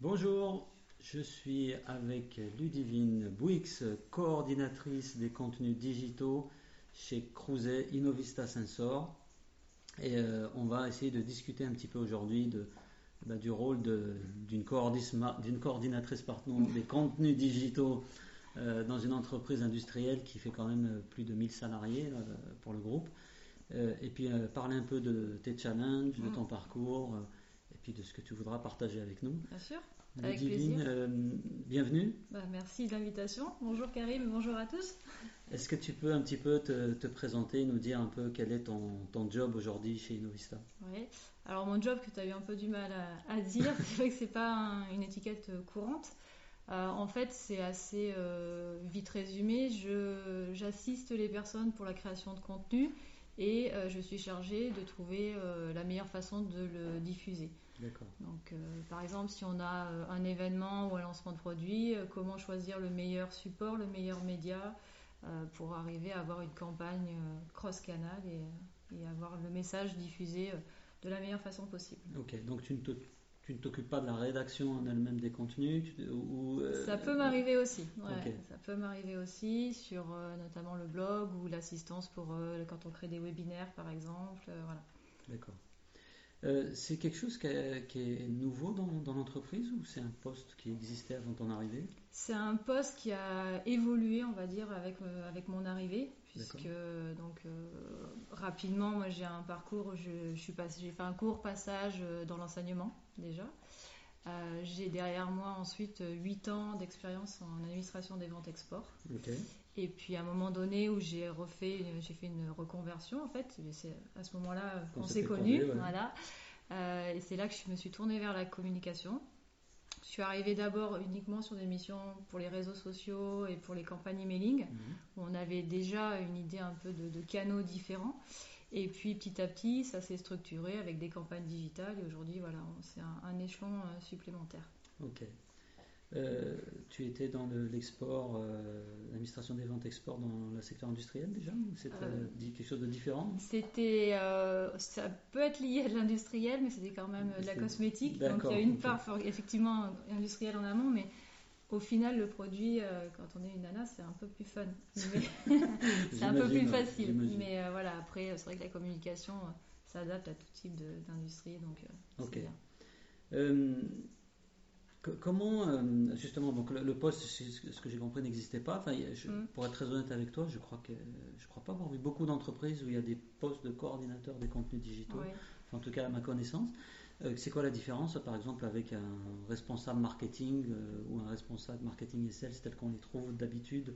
Bonjour, je suis avec Ludivine Bouix, coordinatrice des contenus digitaux chez Cruzet Innovista Sensor. Et euh, on va essayer de discuter un petit peu aujourd'hui de, bah, du rôle d'une coordinatrice pardon, des contenus digitaux euh, dans une entreprise industrielle qui fait quand même plus de 1000 salariés euh, pour le groupe. et puis parler un peu de tes challenges, de ton parcours puis de ce que tu voudras partager avec nous. Bien sûr. Avec plaisir. Euh, bienvenue. Bah, merci de l'invitation. Bonjour Karim, bonjour à tous. Est-ce que tu peux un petit peu te, présenter, nous dire un peu quel est ton, ton job aujourd'hui chez Innovista Oui, alors mon job que tu as eu un peu du mal à, dire, c'est vrai que c'est pas une étiquette courante. Euh, en fait, c'est assez euh, vite résumé. J'assiste les personnes pour la création de contenu et je suis chargée de trouver la meilleure façon de le diffuser. Donc, euh, par exemple, si on a euh, un événement ou un lancement de produit, euh, comment choisir le meilleur support, le meilleur média pour arriver à avoir une campagne cross-canal et, avoir le message diffusé de la meilleure façon possible. Ok, donc tu ne t'occupes pas de la rédaction en elle-même des contenus ou, Ça peut m'arriver aussi. Ça peut m'arriver aussi sur notamment le blog ou l'assistance pour quand on crée des webinaires par exemple. voilà. D'accord. Euh, c'est quelque chose qui est, nouveau dans, l'entreprise ou c'est un poste qui existait avant ton arrivée? C'est un poste qui a évolué, on va dire, avec, euh, avec mon arrivée, puisque donc euh, rapidement, moi j'ai un parcours, je, suis j'ai fait un court passage dans l'enseignement déjà. j'ai derrière moi ensuite 8 ans d'expérience en administration des ventes export. Et puis à un moment donné où j'ai refait, j'ai fait une reconversion en fait, c'est à ce moment-là qu'on s'est connus, voilà. Euh, et c'est là que je me suis tournée vers la communication. Je suis arrivée d'abord uniquement sur des missions pour les réseaux sociaux et pour les campagnes emailing, mhm. où on avait déjà une idée un peu de, canaux différents. Et puis petit à petit, ça s'est structuré avec des campagnes digitales. Et aujourd'hui, voilà, c'est un, un, échelon euh, supplémentaire. Ok. Euh, tu étais dans l'export, euh, l'administration des ventes export dans le secteur industriel déjà ou c'était euh, quelque chose de différent? C'était, ça peut être lié à l'industriel, mais c'était quand même de la cosmétique. Donc il y a une part effectivement industrielle en amont, mais au final, le produit, quand on est une nana, c'est un peu plus fun. c'est un peu plus facile. Mais voilà, après, c'est vrai que la communication s'adapte à tout type d'industrie. Donc, Comment, euh, justement, donc le, poste, ce que j'ai compris, n'existait pas. Enfin, mm. Pour être très honnête avec toi, je crois que je crois pas avoir vu beaucoup d'entreprises où il y a des postes de coordinateur des contenus digitaux. en tout cas, à ma connaissance. Euh, c'est quoi la différence, par exemple, avec un responsable marketing euh, ou un responsable marketing et sales tel qu'on les trouve d'habitude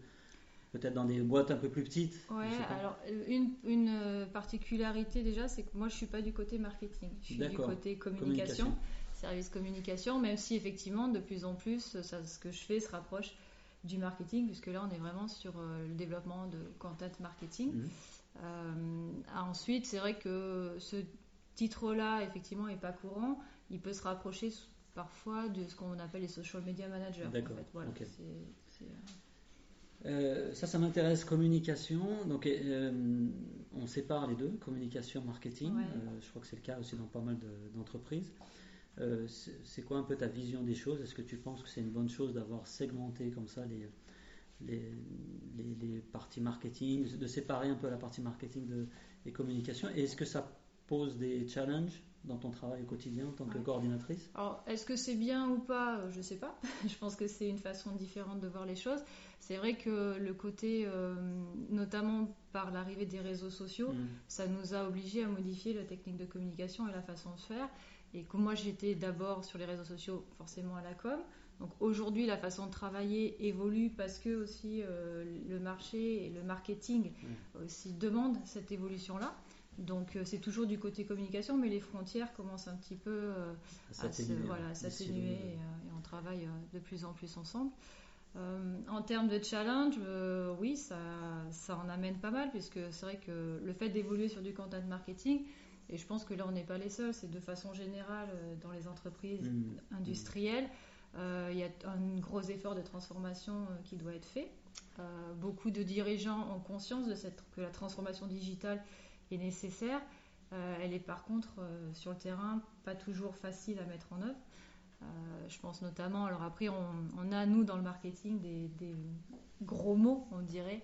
Peut-être dans des boîtes un peu plus petites? Oui, alors une, une, particularité déjà, c'est que moi je suis pas du côté marketing, je suis du côté communication service communication, même si effectivement de plus en plus ça, ce que je fais se rapproche du marketing, puisque là on est vraiment sur euh, le développement de content marketing. Mhm. Euh, ensuite, c'est vrai que ce titre-là, effectivement, est pas courant. Il peut se rapprocher parfois de ce qu'on appelle les social media managers. D'accord. Euh, ça, ça m'intéresse, communication. Donc, on sépare les deux, communication, marketing. je crois que c'est le cas aussi dans pas mal d'entreprises. Euh, c'est quoi un peu ta vision des choses? Est-ce que tu penses que c'est une bonne chose d'avoir segmenté comme ça les, les, les, parties marketing, de séparer un peu la partie marketing de, des communications? Et est-ce que ça pose des challenges dans ton travail au quotidien en tant que coordinatrice? Alors, est-ce que c'est bien ou pas? Je ne sais pas. Je pense que c'est une façon différente de voir les choses. C'est vrai que le côté, euh, notamment par l'arrivée des réseaux sociaux, mm. ça nous a obligés à modifier la technique de communication et la façon de faire. Et comme moi j'étais d'abord sur les réseaux sociaux, forcément à la com. Donc aujourd'hui la façon de travailler évolue parce que aussi euh, le marché et le marketing aussi demandent cette évolution-là. Donc euh, c'est toujours du côté communication, mais les frontières commencent un petit peu euh, à s'atténuer et, et, on travaille de plus en plus ensemble. en termes de challenge, oui, ça, ça en amène pas mal, puisque c'est vrai que le fait d'évoluer sur du content marketing, et je pense que là, on n'est pas les seuls. C'est de façon générale euh, dans les entreprises mmh. industrielles. Euh, il y a un gros effort de transformation euh, qui doit être fait. beaucoup de dirigeants ont conscience de cette, que la transformation digitale est nécessaire. elle est par contre sur le terrain pas toujours facile à mettre en œuvre. Je pense notamment, alors après, on, a, nous, dans le marketing, des, gros mots, on dirait,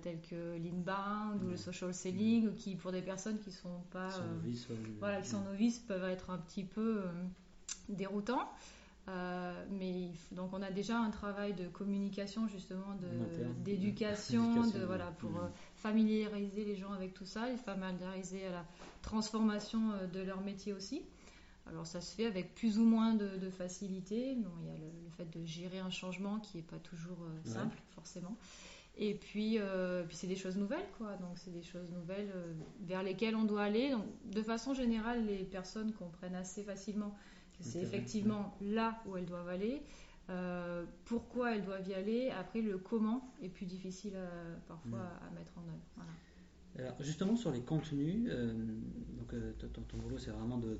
tels que l'inbound ou le social selling, qui, pour des personnes qui sont pas... novices, voilà, qui sont novices, peuvent être un petit peu déroutants. mais donc on a déjà un travail de communication justement d'éducation de, voilà pour familiariser les gens avec tout ça, les familiariser à la transformation euh, de leur métier aussi. Alors ça se fait avec plus ou moins de, facilité. Bon, il y a le, fait de gérer un changement qui n'est pas toujours euh, simple, forcément. Et puis, euh, puis c'est des choses nouvelles, quoi. Donc c'est des choses nouvelles vers lesquelles on doit aller. Donc de façon générale, les personnes comprennent assez facilement que c'est effectivement là où elles doivent aller. pourquoi elles doivent y aller. Après, le comment est plus difficile parfois mm. à mettre en œuvre. Voilà. Alors justement sur les contenus, euh, donc euh, ton, boulot c'est vraiment de,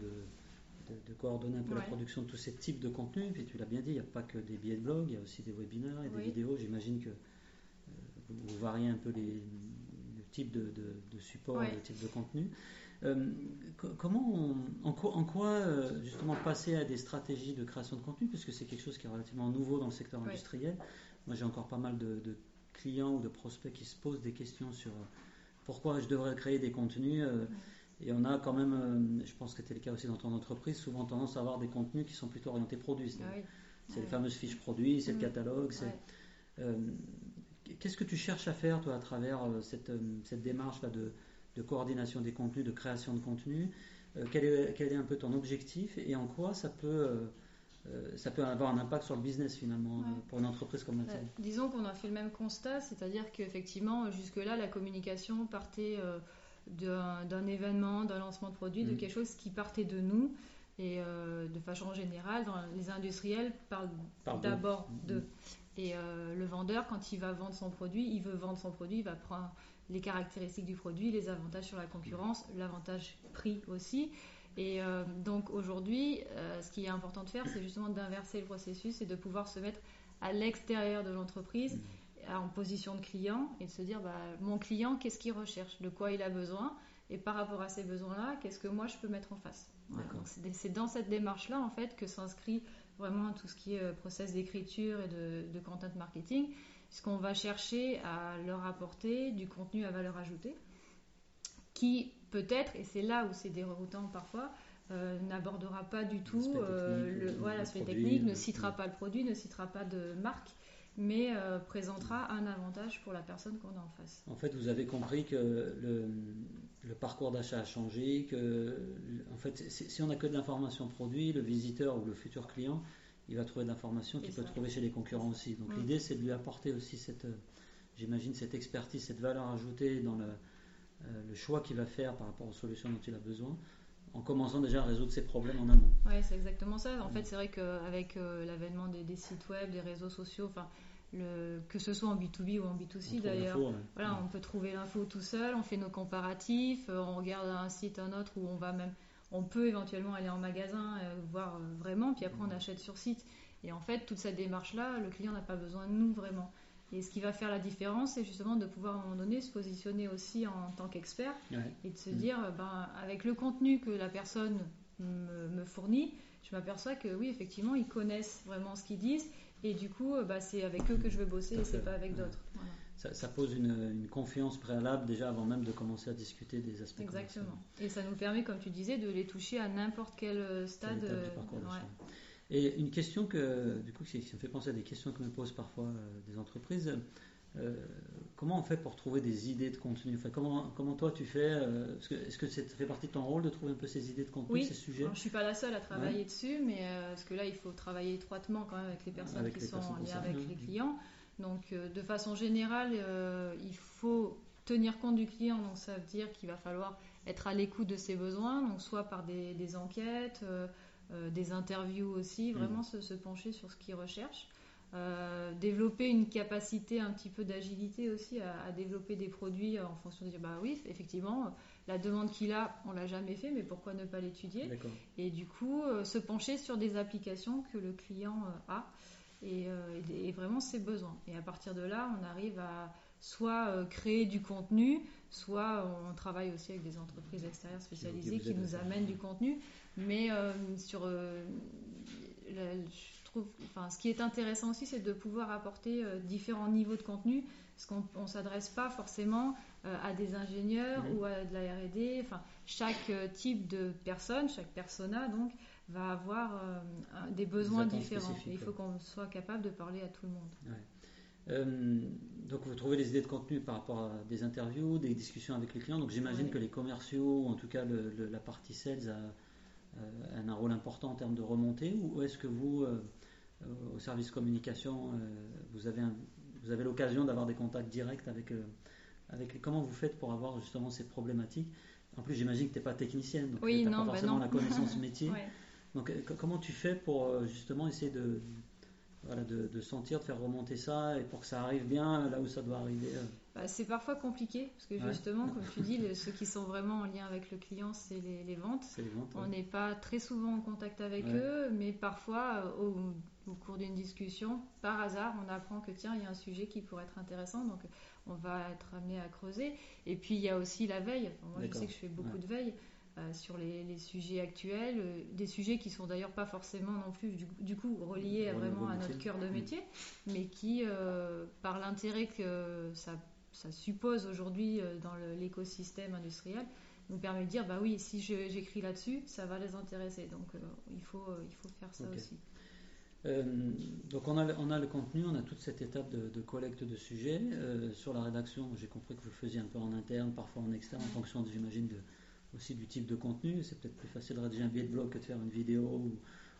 coordonner un peu la production de tous ces types de contenus. Puis tu l'as bien dit, il n'y a pas que des billets de blog, il y a aussi des webinaires et des vidéos. J'imagine que euh, vous, variez un peu les, le type de, support, le type de contenu. comment, en, quoi, justement passer à des stratégies de création de contenu, puisque c'est quelque chose qui est relativement nouveau dans le secteur industriel. Moi j'ai encore pas mal de, clients ou de prospects qui se posent des questions sur pourquoi je devrais créer des contenus. Euh, et on a quand même, euh, je pense que c'était le cas aussi dans ton entreprise, souvent tendance à avoir des contenus qui sont plutôt orientés produits. Ah c'est les fameuses fiches produits, c'est le mm. catalogue. Euh, qu'est-ce que tu cherches à faire, toi, à travers cette, cette démarche-là de, de, coordination des contenus, de création de contenus quel est, quel, est, un peu ton objectif et en quoi ça peut euh, ça peut avoir un impact sur le business finalement euh, pour une entreprise comme la tienne? disons qu'on a fait le même constat, c'est-à-dire qu'effectivement jusque-là la communication partait euh, d'un événement, d'un lancement de produit, de mm. quelque chose qui partait de nous et de façon générale, les industriels parlent d'abord mm. de. Et le vendeur, quand il va vendre son produit, il veut vendre son produit, il va prendre les caractéristiques du produit, les avantages sur la concurrence, l'avantage prix aussi. Et euh, donc aujourd'hui, euh, ce qui est important de faire, c'est justement d'inverser le processus et de pouvoir se mettre à l'extérieur de l'entreprise mmh. En position de client et de se dire bah, mon client, qu'est-ce qu'il recherche, de quoi il a besoin? Et par rapport à ces besoins-là, qu'est-ce que moi je peux mettre en face? c'est dans cette démarche-là en fait que s'inscrit vraiment tout ce qui est euh, process d'écriture et de, de, content marketing, puisqu'on va chercher à leur apporter du contenu à valeur ajoutée qui peut-être, et c'est là où c'est déroutant parfois, euh, n'abordera pas du tout euh, le, voilà, l'aspect technique, ne citera pas le produit, ne citera pas de marque, mais euh, présentera un avantage pour la personne qu'on a en face. En fait, vous avez compris que le, le parcours d'achat a changé, que en fait, si on n'a que de l'information produit, le visiteur ou le futur client, il va trouver de l'information qu'il peut trouver chez les concurrents aussi. Donc l'idée, c'est de lui apporter aussi cette, j'imagine, cette expertise, cette valeur ajoutée dans le euh, le choix qu'il va faire par rapport aux solutions dont il a besoin, en commençant déjà à résoudre ses problèmes en amont. Oui, c'est exactement ça. En fait, c'est vrai qu'avec euh, l'avènement des, sites web, des réseaux sociaux, enfin, le, que ce soit en B2B ou en B2C d'ailleurs, voilà, on peut trouver l'info tout seul, on fait nos comparatifs, euh, on regarde un site, un autre où on va même, on peut éventuellement aller en magasin, voir vraiment, puis après on achète sur site. Et en fait, toute cette démarche-là, le client n'a pas besoin de nous vraiment. Et ce qui va faire la différence, c'est justement de pouvoir à un moment donné se positionner aussi en tant qu'expert et de se mm. dire, ben, avec le contenu que la personne me, fournit, je m'aperçois que oui, effectivement, ils connaissent vraiment ce qu'ils disent et du coup, bah, c'est avec eux que je veux bosser et c'est pas avec d'autres. Ça, pose une, confiance préalable déjà avant même de commencer à discuter des aspects. Exactement. Et ça nous permet, comme tu disais, de les toucher à n'importe quel stade. Du parcours et une question que, du coup, ça me fait penser à des questions que me posent parfois euh, des entreprises. Euh, comment on fait pour trouver des idées de contenu? Enfin, comment, comment toi tu fais euh, Est-ce que, ça fait partie de ton rôle de trouver un peu ces idées de contenu, ces sujets? Je ne suis pas la seule à travailler dessus, mais parce que là, il faut travailler étroitement quand même avec les personnes qui sont en lien avec les clients. Donc, de façon générale, il faut tenir compte du client. Donc, ça veut dire qu'il va falloir être à l'écoute de ses besoins, donc soit par des, des enquêtes des interviews aussi, mm. vraiment se, pencher sur ce qu'ils recherchent. Euh, développer une capacité un petit peu d'agilité aussi à, développer des produits en fonction de dire bah oui effectivement la demande qu'il a on l'a jamais fait mais pourquoi ne pas l'étudier? Et du coup euh, se pencher sur des applications que le client a et, vraiment ses besoins et à partir de là on arrive à soit créer du contenu soit on travaille aussi avec des entreprises extérieures spécialisées qui nous amènent du contenu mais euh, sur euh, je trouve, enfin, ce qui est intéressant aussi, c'est de pouvoir apporter différents niveaux de contenu, parce qu'on ne s'adresse pas forcément à des ingénieurs mmh. ou à de la R&D. Enfin, chaque type de personne, chaque persona, donc, va avoir des besoins différents. il faut qu'on soit capable de parler à tout le monde. Euh, donc vous trouvez les idées de contenu par rapport à des interviews, des discussions avec les clients. Donc j'imagine que les commerciaux, ou en tout cas la partie sales, a, euh, un rôle important en termes de remontée. Ou est-ce que vous, euh, au service communication, vous avez, vous avez l'occasion d'avoir des contacts directs avec, avec comment vous faites pour avoir justement ces problématiques? En plus j'imagine que tu n'es pas technicienne, donc tu n'as pas bah forcément la connaissance métier. Donc comment tu fais pour justement essayer de voilà, de, sentir, de faire remonter ça et pour que ça arrive bien là où ça doit arriver euh. bah, C'est parfois compliqué parce que justement, comme tu dis, ceux qui sont vraiment en lien avec le client, c'est les, ventes. On n'est pas très souvent en contact avec eux, mais parfois, au, cours d'une discussion, par hasard, on apprend que tiens, il y a un sujet qui pourrait être intéressant, donc on va être amené à creuser. Et puis il y a aussi la veille. moi, je sais que je fais beaucoup de veille. Euh, sur les, sujets actuels, euh, des sujets qui sont d'ailleurs pas forcément non plus du, coup reliés vraiment à notre cœur de métier, mais qui, euh, par l'intérêt que ça, suppose aujourd'hui dans l'écosystème industriel, nous permet de dire bah oui, si j'écris là-dessus, ça va les intéresser. Donc il, faut, il faut faire ça aussi. donc on a, on a le contenu, on a toute cette étape de, de collecte de sujets. sur la rédaction, j'ai compris que vous le faisiez un peu en interne, parfois en externe, en fonction, j'imagine, de, aussi du type de contenu. C'est peut-être plus facile de rédiger un billet de blog que de faire une vidéo ou,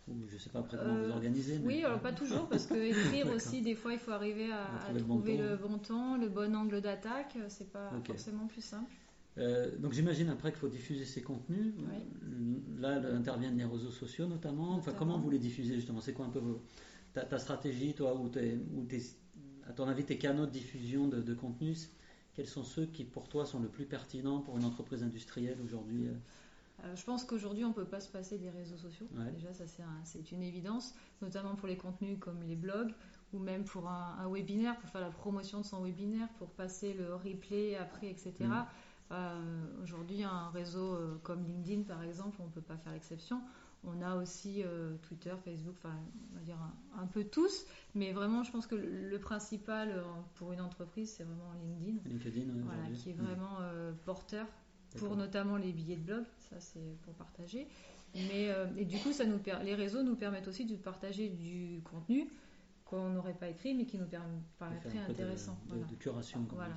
ou je sais pas après comment vous euh, organisez. Oui, alors pas toujours parce que écrire aussi, des fois, il faut arriver à, trouver, le, bon temps, le bon angle d'attaque. C'est pas forcément plus simple. Euh, donc j'imagine après qu'il faut diffuser ces contenus. Là, interviennent les réseaux sociaux notamment. Enfin, comment vous les diffusez justement? C'est quoi un peu ta, stratégie, toi, ou, à ton avis tes canaux de diffusion de, de contenu quels sont ceux qui, pour toi, sont le plus pertinents pour une entreprise industrielle aujourd'hui euh euh, je pense qu'aujourd'hui, on ne peut pas se passer des réseaux sociaux. Déjà, ça, c'est une évidence, notamment pour les contenus comme les blogs ou même pour un, webinaire, pour faire la promotion de son webinaire, pour passer le replay après, etc. Mm. Euh, aujourd'hui, un réseau comme LinkedIn, par exemple, on ne peut pas faire l'exception. On a aussi euh, Twitter, Facebook, enfin, on va dire un, peu tous, mais vraiment, je pense que le, principal euh, pour une entreprise, c'est vraiment LinkedIn, LinkedIn voilà, qui est vraiment euh, porteur pour notamment les billets de blog, ça c'est pour partager. Mais et du coup, ça nous les réseaux nous permettent aussi de partager du contenu qu'on n'aurait pas écrit, mais qui nous paraîtrait intéressant. De, de, curation. Voilà,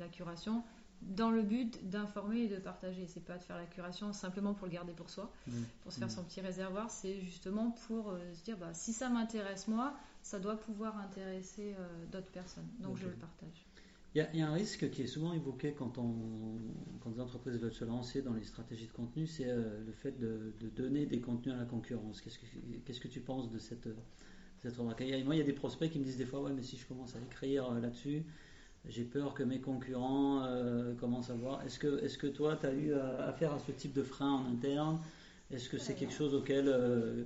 la curation dans le but d'informer et de partager. C'est pas de faire la curation simplement pour le garder pour soi, mmh. pour se faire mmh. son petit réservoir. C'est justement pour euh, se dire bah, si ça m'intéresse moi, ça doit pouvoir intéresser euh, d'autres personnes. Donc je le partage. Il y, a un risque qui est souvent évoqué quand, on, quand des entreprises veulent se lancer dans les stratégies de contenu, c'est euh, le fait de, donner des contenus à la concurrence. Qu'est-ce que, qu'est-ce que tu penses de cette, cette remarque? Moi, il y a des prospects qui me disent des fois, ouais, mais si je commence à écrire là-dessus, j'ai peur que mes concurrents euh, commencent à voir. Est-ce que, est que toi, tu as eu affaire à ce type de frein en interne? Est-ce que c'est quelque chose auquel, euh,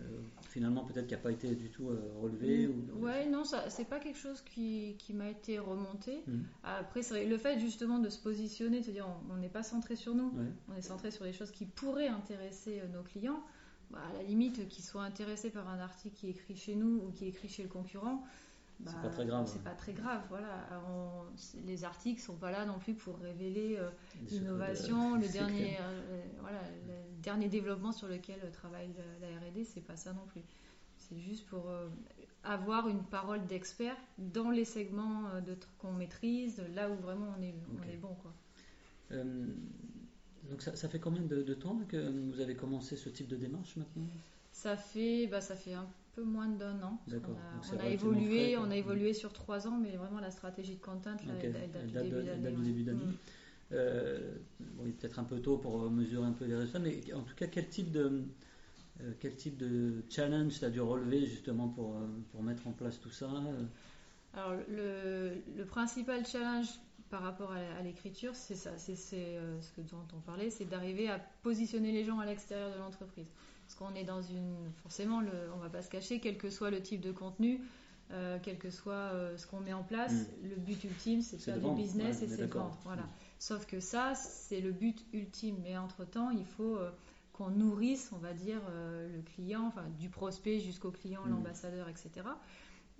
euh, finalement, peut-être qui n'a pas été du tout relevé ou... Ouais, non, ça, c'est pas quelque chose qui, qui m'a été remonté. Mmh. Après, le fait justement de se positionner, de se dire on n'est pas centré sur nous, on est centré sur les choses qui pourraient intéresser nos clients. Bah, à la limite, qu'ils soient intéressés par un article qui est écrit chez nous ou qui est écrit chez le concurrent, c'est pas très grave. C'est pas très grave, voilà. les articles sont pas là non plus pour révéler euh, l'innovation, le dernier, euh, voilà, le dernier développement sur lequel travaille la, R&D, c'est pas ça non plus. C'est juste pour euh, avoir une parole d'expert dans les segments qu'on maîtrise, là où vraiment on est, on est bon, quoi. donc ça, ça, fait combien de, de, temps que vous avez commencé ce type de démarche maintenant? Ça fait, bah, ça fait un peu moins d'un an. On a, évolué, on a évolué sur trois ans, mais vraiment la stratégie de content, elle, date du début d'année. Mm. Euh, peut-être un peu tôt pour mesurer un peu les résultats, mais en tout cas, quel type de, euh, quel type de challenge tu as dû relever justement pour, euh, pour mettre en place tout ça Alors, le, le, principal challenge par rapport à, l'écriture, c'est ça, c'est ce que dont on parlait, c'est d'arriver à positionner les gens à l'extérieur de l'entreprise. Parce qu'on est dans une. Forcément, le, on va pas se cacher, quel que soit le type de contenu, euh, quel que soit euh, ce qu'on met en place, mm. le but ultime, c'est de faire du business et c'est de vendre. Voilà. Mm. Sauf que ça, c'est le but ultime. Mais entre-temps, il faut euh, qu'on nourrisse, on va dire, le client, enfin, du prospect jusqu'au client, mmh. l'ambassadeur, etc.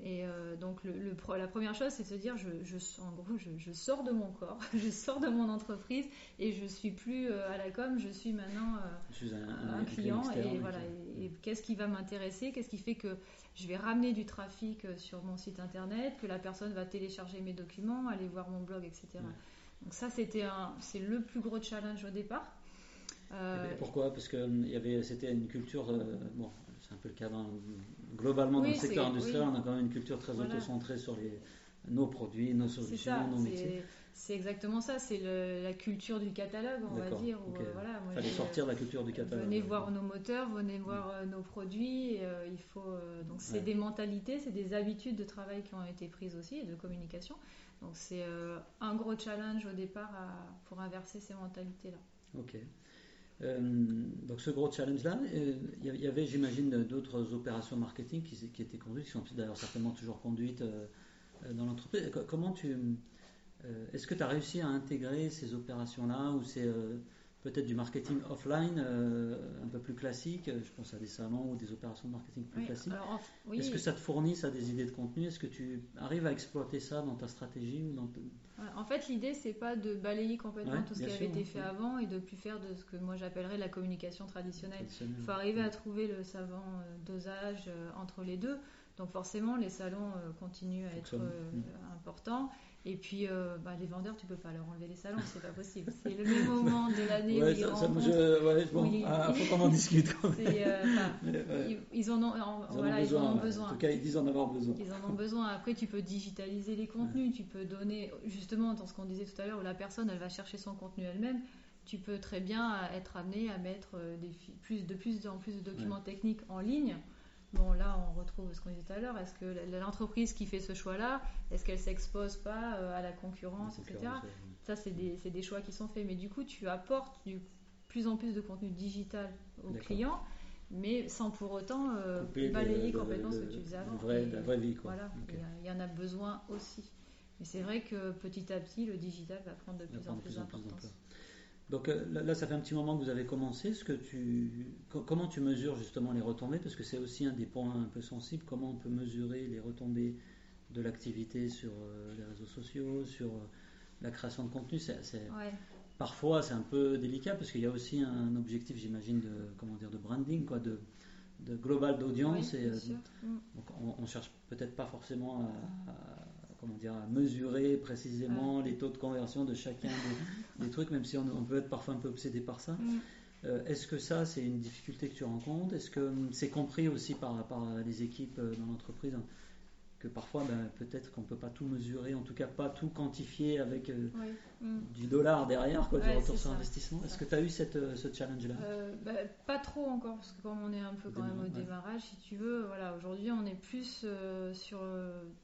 Et euh, donc le, la première chose, c'est de se dire, je, je en gros, je, sors de mon corps, je sors de mon entreprise et je suis plus euh, à la com, je suis maintenant euh, un, client. Et voilà, et, qu'est-ce qui va m'intéresser Qu'est-ce qui fait que je vais ramener du trafic sur mon site internet, que la personne va télécharger mes documents, aller voir mon blog, etc. Donc ça, c'était c'est le plus gros challenge au départ. pourquoi? Parce que avait, c'était une culture, bon, c'est un peu le cas dans, globalement dans le secteur industriel, on a quand même une culture très auto-centrée sur les, nos produits, nos solutions, nos métiers. C'est exactement ça, c'est la culture du catalogue, on va dire. Il euh, voilà, fallait sortir de la culture du catalogue. Venez voir nos moteurs, venez voir euh, nos produits. Euh, il faut donc c'est des mentalités, c'est des habitudes de travail qui ont été prises aussi et de communication. Donc c'est un gros challenge au départ pour inverser ces mentalités là. Ok. Euh, donc ce gros challenge-là, il euh, y avait, j'imagine, d'autres opérations marketing qui, étaient conduites, qui sont d'ailleurs certainement toujours conduites euh, dans l'entreprise. Comment tu, est-ce que tu as réussi à intégrer ces opérations-là ou c'est peut-être du marketing offline euh, un peu plus classique, je pense à des salons ou des opérations de marketing plus classiques. Est-ce que ça te fournit ça des idées de contenu? Est-ce que tu arrives à exploiter ça dans ta stratégie ou dans En fait, l'idée c'est pas de balayer complètement tout ce qui avait été fait avant et de plus faire de ce que moi j'appellerais la communication traditionnelle. Il faut arriver à trouver le savant euh, dosage euh, entre les deux. Donc forcément, les salons continuent à être importants. Et puis, euh, bah, les vendeurs, tu peux pas leur enlever les salons, c'est pas possible. C'est le même moment de l'année où ils rencontrent. ah, faut qu'on en discute. Euh, ils, en ont, voilà, ils en ont besoin. En tout cas, ils disent en avoir besoin. Ils en ont besoin. Après, tu peux digitaliser les contenus, tu peux donner, justement, dans ce qu'on disait tout à l'heure, où la personne, elle va chercher son contenu elle-même. Tu peux très bien être amené à mettre euh, des, plus, de plus en plus de documents techniques en ligne Bon, là, on retrouve ce qu'on disait tout à l'heure. Est-ce que l'entreprise qui fait ce choix-là, est-ce qu'elle s'expose pas euh, à la concurrence, etc. Ça, c'est des, des, choix qui sont faits. Mais du coup, tu apportes du plus en plus de contenu digital aux clients, mais sans pour autant euh, balayer complètement ce que tu faisais avant. la vraie vie, quoi. Voilà, il y, en a besoin aussi. Mais c'est vrai que petit à petit, le digital va prendre de plus en plus d'importance. Donc euh, là, ça fait un petit moment que vous avez commencé. Ce que tu, comment tu mesures justement les retombées? Parce que c'est aussi un des points un peu sensibles. Comment on peut mesurer les retombées de l'activité sur euh, les réseaux sociaux, sur euh, la création de contenu? C'est, Parfois, c'est un peu délicat parce qu'il y a aussi un objectif, j'imagine, de comment dire, de branding, quoi, de, de global d'audience. et, mm. donc on, on, cherche peut-être pas forcément à comment dire, mesurer précisément les taux de conversion de chacun des, trucs, même si on, peut être parfois un peu obsédé par ça. Mm. Euh, est-ce que ça, c'est une difficulté que tu rencontres? Est-ce que hum, c'est compris aussi par, par les équipes euh, dans l'entreprise? Que parfois, ben, peut-être qu'on ne peut pas tout mesurer, en tout cas pas tout quantifier avec euh, mm. du dollar derrière, quoi, du retour sur investissement. Est-ce que tu as eu cette, euh, ce challenge-là? Euh, bah, Pas trop encore, parce que comme on est un peu quand même au démarrage, si tu veux, voilà, aujourd'hui on est plus sur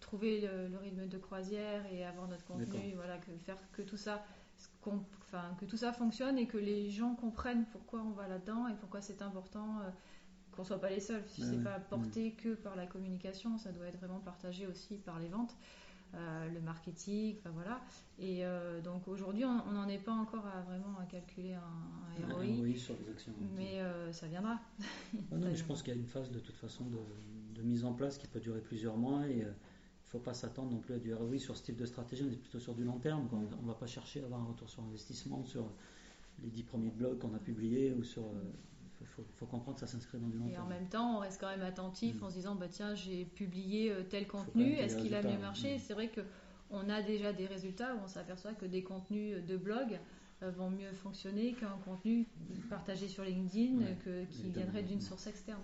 trouver le, rythme de croisière et avoir notre contenu, voilà, que faire que tout ça. Que tout ça fonctionne et que les gens comprennent pourquoi on va là-dedans et pourquoi c'est important qu'on soit pas les seuls. Si c'est pas porté mm. que par la communication, ça doit être vraiment partagé aussi par les ventes, euh, le marketing, enfin voilà. Et euh, donc aujourd'hui, on n'en est pas encore à vraiment à calculer un, un ROI, sur les actions. Mais euh, ça viendra. non, mais je pense qu'il y a une phase de toute façon de, mise en place qui peut durer plusieurs mois et il ne faut pas s'attendre non plus à du ROI sur ce type de stratégie. On est plutôt sur du long terme. On ne va pas chercher à avoir un retour sur investissement sur les dix premiers blogs qu'on a publiés ou sur il faut, comprendre que ça s'inscrit dans du long terme. Et en même temps, on reste quand même attentif mm. en se disant bah tiens, j'ai publié euh, tel contenu, est-ce qu'il a mieux marché mm. C'est vrai que on a déjà des résultats où on s'aperçoit que des contenus de blog euh, vont mieux fonctionner qu'un contenu partagé sur LinkedIn qui viendrait d'une source externe.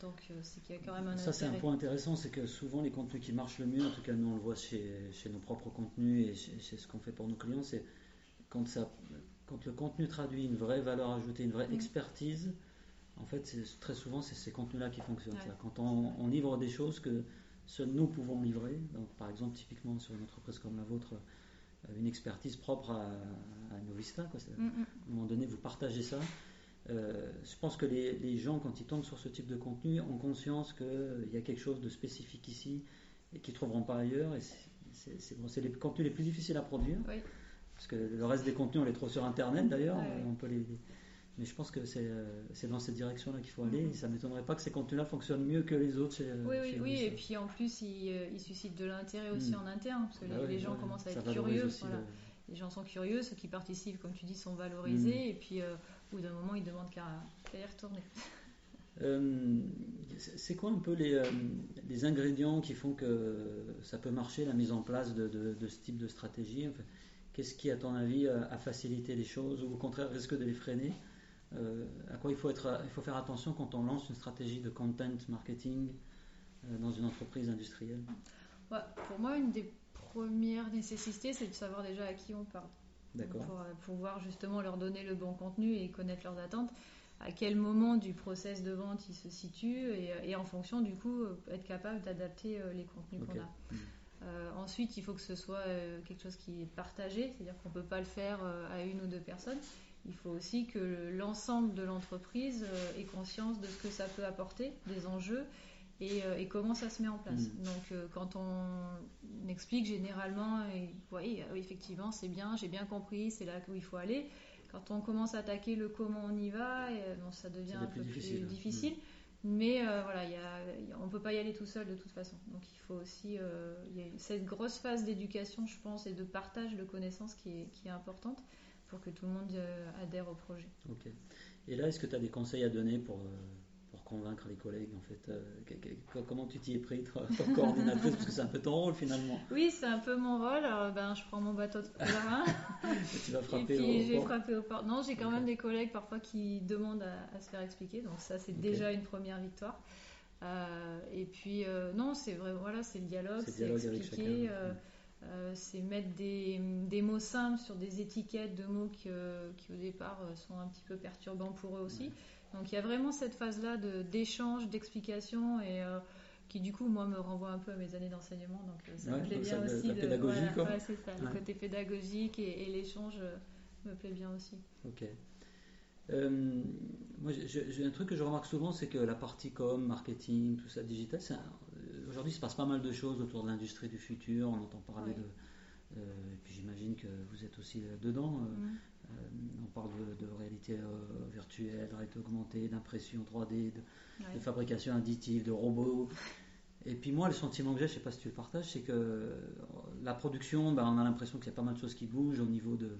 Donc euh, c'est qu'il y a quand même un Ça c'est un point intéressant, c'est que souvent les contenus qui marchent le mieux, en tout cas nous on le voit chez, chez nos propres contenus et chez, ce qu'on fait pour nos clients, c'est quand, ça, quand le contenu traduit une vraie valeur ajoutée, une vraie mm. expertise, en fait, très souvent, c'est ces contenus-là qui fonctionnent. Quand on, livre des choses que seuls nous pouvons livrer, donc par exemple, typiquement sur une entreprise comme la vôtre, euh, une expertise propre à, à Novista, quoi. Mm, mm. à un moment donné, vous partagez ça. Euh, je pense que les, gens, quand ils tombent sur ce type de contenu, ont conscience qu'il y a quelque chose de spécifique ici et qu'ils ne trouveront pas ailleurs. Et c'est les contenus les plus difficiles à produire. Parce que le reste des contenus, on les trouve sur Internet d'ailleurs. On peut les, mais je pense que c'est dans cette direction-là qu'il faut aller. Mm-hmm. ça ne m'étonnerait pas que ces contenus-là fonctionnent mieux que les autres. Chez, oui, oui, oui. Et puis en plus, ils, suscitent de l'intérêt aussi mm. en interne, parce que bah les, gens commencent à être curieux. Les gens sont curieux, ceux qui participent, comme tu dis, sont valorisés. Mm. Et puis, au bout d'un moment, ils demandent qu'à y retourner. Euh, c'est quoi un peu les, euh, les, ingrédients qui font que ça peut marcher, la mise en place de, de, ce type de stratégie? Qu'est-ce qui, à ton avis, a facilité les choses ou au contraire risque de les freiner? Euh, À quoi il faut, être, il faut faire attention quand on lance une stratégie de content marketing dans une entreprise industrielle Pour moi, une des premières nécessités, c'est de savoir déjà à qui on parle. D'accord. Pour pouvoir justement leur donner le bon contenu et connaître leurs attentes à quel moment du process de vente il se situe et, en fonction du coup euh, être capable d'adapter euh, les contenus qu'on a. Euh, ensuite, il faut que ce soit quelque chose qui est partagé, c'est-à-dire qu'on ne peut pas le faire à une ou deux personnes. Il faut aussi que l'ensemble de l'entreprise ait conscience de ce que ça peut apporter, des enjeux et, comment ça se met en place. Hmm. Donc, quand on explique généralement, et, oui, effectivement, c'est bien, j'ai bien compris, c'est là où il faut aller quand on commence à attaquer le comment on y va, et, bon, ça devient un peu plus difficile. Mm. Mais euh, voilà, y a, on ne peut pas y aller tout seul de toute façon. Donc il faut aussi euh, y a cette grosse phase d'éducation, je pense, et de partage de connaissances qui est, qui est importante pour que tout le monde euh, adhère au projet. Ok. Et là, est-ce que tu as des conseils à donner pour convaincre les collègues en fait euh, Comment tu t'y es pris, toi, coordinatrice Parce que c'est un peu ton rôle finalement. Oui, c'est un peu mon rôle. Alors, ben, je prends mon bateau de pèlerin. tu vas frapper et puis, j'ai frappé au port. Non, j'ai quand même des collègues parfois qui demandent à, se faire expliquer. Donc ça, c'est déjà une première victoire. Euh, et puis, euh, non, c'est vrai, voilà, c'est le dialogue, c'est expliquer. C'est mettre des, des, mots simples sur des étiquettes de mots qui, qui au départ sont un petit peu perturbants pour eux aussi. Donc il y a vraiment cette phase-là d'échange, d'explication et euh, qui du coup moi me renvoie un peu à mes années d'enseignement. Donc euh, ça me plaît bien aussi. La pédagogie, c'est ça. Le côté pédagogique et, l'échange euh, me plaît bien aussi. Ok. moi, j'ai un truc que je remarque souvent, c'est que la partie com, marketing, tout ça, digital, aujourd'hui, il se passe pas mal de choses autour de l'industrie du futur. On entend parler de. et puis j'imagine que vous êtes aussi dedans. Mm. Euh, on parle de, réalité euh, virtuelle, de réalité augmentée, d'impression 3D, de, fabrication additive, de robots. Et puis moi, le sentiment que j'ai, je ne sais pas si tu le partages, c'est que euh, la production, ben, on a l'impression qu'il y a pas mal de choses qui bougent au niveau de,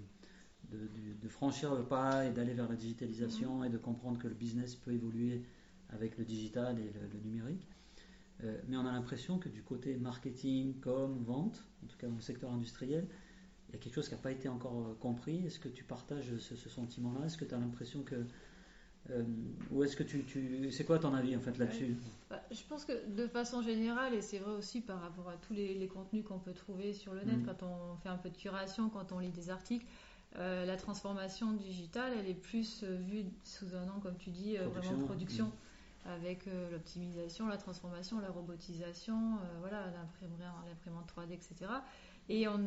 de, franchir le pas et d'aller vers la digitalisation et de comprendre que le business peut évoluer avec le digital et le, numérique. Mais on a l'impression que du côté marketing, com, vente, en tout cas dans le secteur industriel, il y a quelque chose qui n'a pas été encore euh, compris. Est-ce que tu partages ce, sentiment-là? Est-ce que tu as l'impression que. Euh, ou est-ce que tu, tu, C'est quoi ton avis en fait là-dessus? Bah, Je pense que de façon générale, et c'est vrai aussi par rapport à tous les, contenus qu'on peut trouver sur le net, mm. quand on fait un peu de curation, quand on lit des articles, euh, la transformation digitale, elle est plus vue sous un an, comme tu dis, vraiment production. Mm. Avec l'optimisation, la transformation, la robotisation, voilà, l'imprimante 3D, etc. Et on,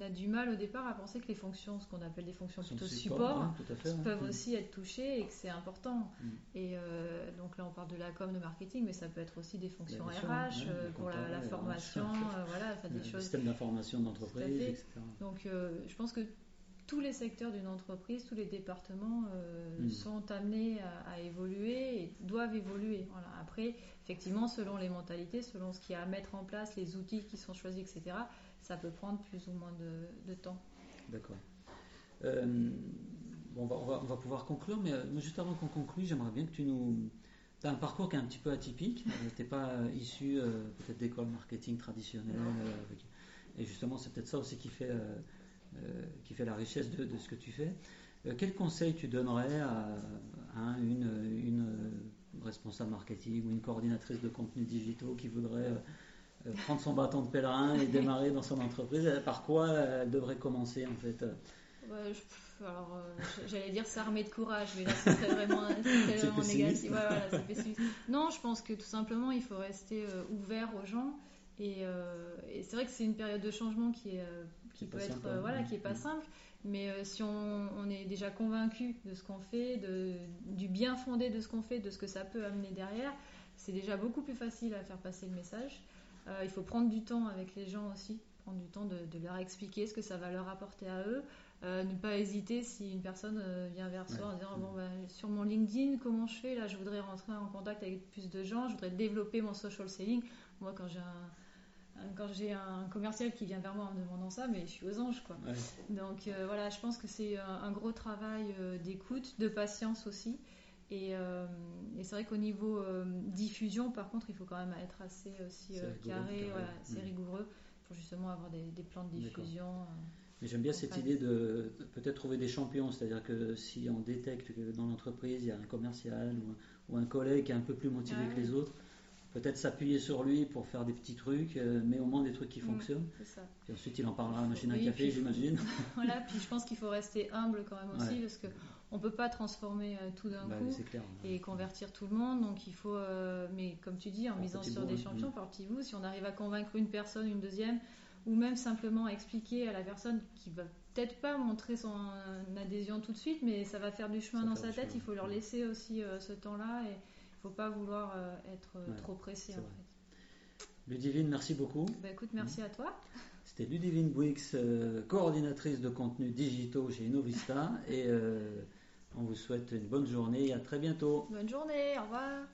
a du mal au départ à penser que les fonctions, ce qu'on appelle des fonctions plutôt support, peuvent aussi être touchées et que c'est important. Mm. Et euh, donc là, on parle de la com, de marketing, mais ça peut être aussi des fonctions RH euh, pour la, formation, euh, voilà, des le choses. Système d'information d'entreprise, etc. Donc je pense que tous les secteurs d'une entreprise, tous les départements mm. sont amenés à, évoluer et doivent évoluer. Voilà. Après, effectivement, selon les mentalités, selon ce qu'il y a à mettre en place, les outils qui sont choisis, etc., ça peut prendre plus ou moins de, temps. D'accord. Euh, bon, on va, pouvoir conclure, mais euh, juste avant qu'on conclue, j'aimerais bien que tu nous. Tu as un parcours qui est un petit peu atypique. Euh, tu n'es pas issu peut-être d'école marketing traditionnelle. et justement, c'est peut-être ça aussi qui fait, qui fait la richesse de, ce que tu fais. quel conseil tu donnerais à, à une, une responsable marketing ou une coordinatrice de contenus digitaux qui voudrait euh, euh, prendre son bâton de pèlerin et démarrer dans son entreprise, par quoi elle devrait commencer en fait? Alors, j'allais dire s'armer de courage, mais là, ce serait vraiment, vraiment négatif. non, je pense que tout simplement, il faut rester euh, ouvert aux gens. Et, et c'est vrai que c'est une période de changement qui, est, qui, peut être, voilà, qui est pas mm. simple. Mais euh, si on, est déjà convaincu de ce qu'on fait, de, du bien fondé de ce qu'on fait, de ce que ça peut amener derrière, c'est déjà beaucoup plus facile à faire passer le message. Euh, il faut prendre du temps avec les gens aussi, prendre du temps de, leur expliquer ce que ça va leur apporter à eux, ne pas hésiter si une personne vient vers soi en disant bon, bah, sur mon LinkedIn, comment je fais? Là, je voudrais rentrer en contact avec plus de gens, je voudrais développer mon social selling. Moi, quand j'ai un quand j'ai un commercial qui vient vers moi en me demandant ça, mais je suis aux anges, quoi. Donc euh, voilà, je pense que c'est un, gros travail euh, d'écoute, de patience aussi. Et, euh, c'est vrai qu'au niveau diffusion, par contre, il faut quand même être assez aussi carré, assez mm. rigoureux pour justement avoir des, plans de diffusion. Mais j'aime bien cette idée de peut-être trouver des champions, c'est-à-dire que si on détecte que dans l'entreprise il y a un commercial ou, un collègue qui est un peu plus motivé que les autres, peut-être s'appuyer sur lui pour faire des petits trucs, euh, mais au moins des trucs qui mm, fonctionnent. ça. Puis ensuite, il en parlera à la machine à café, j'imagine. voilà, puis je pense qu'il faut rester humble quand même aussi, parce qu'on ne peut pas transformer euh, tout d'un bah, coup et convertir tout le monde. Donc il faut, euh, mais comme tu dis, en misant sur des champions, mm. par petit bout, si on arrive à convaincre une personne, une deuxième, ou même simplement expliquer à la personne qui va peut-être pas montrer son adhésion tout de suite, mais ça va faire du chemin dans sa tête, il faut leur laisser aussi ce temps-là. et faut pas vouloir euh, être euh, trop pressé en fait. Ludivine, merci beaucoup. Bah, écoute, merci à toi. C'était Ludivine Bouix, euh, coordinatrice de contenus digitaux chez Innovista. et on vous souhaite une bonne journée et à très bientôt. Bonne journée, au revoir.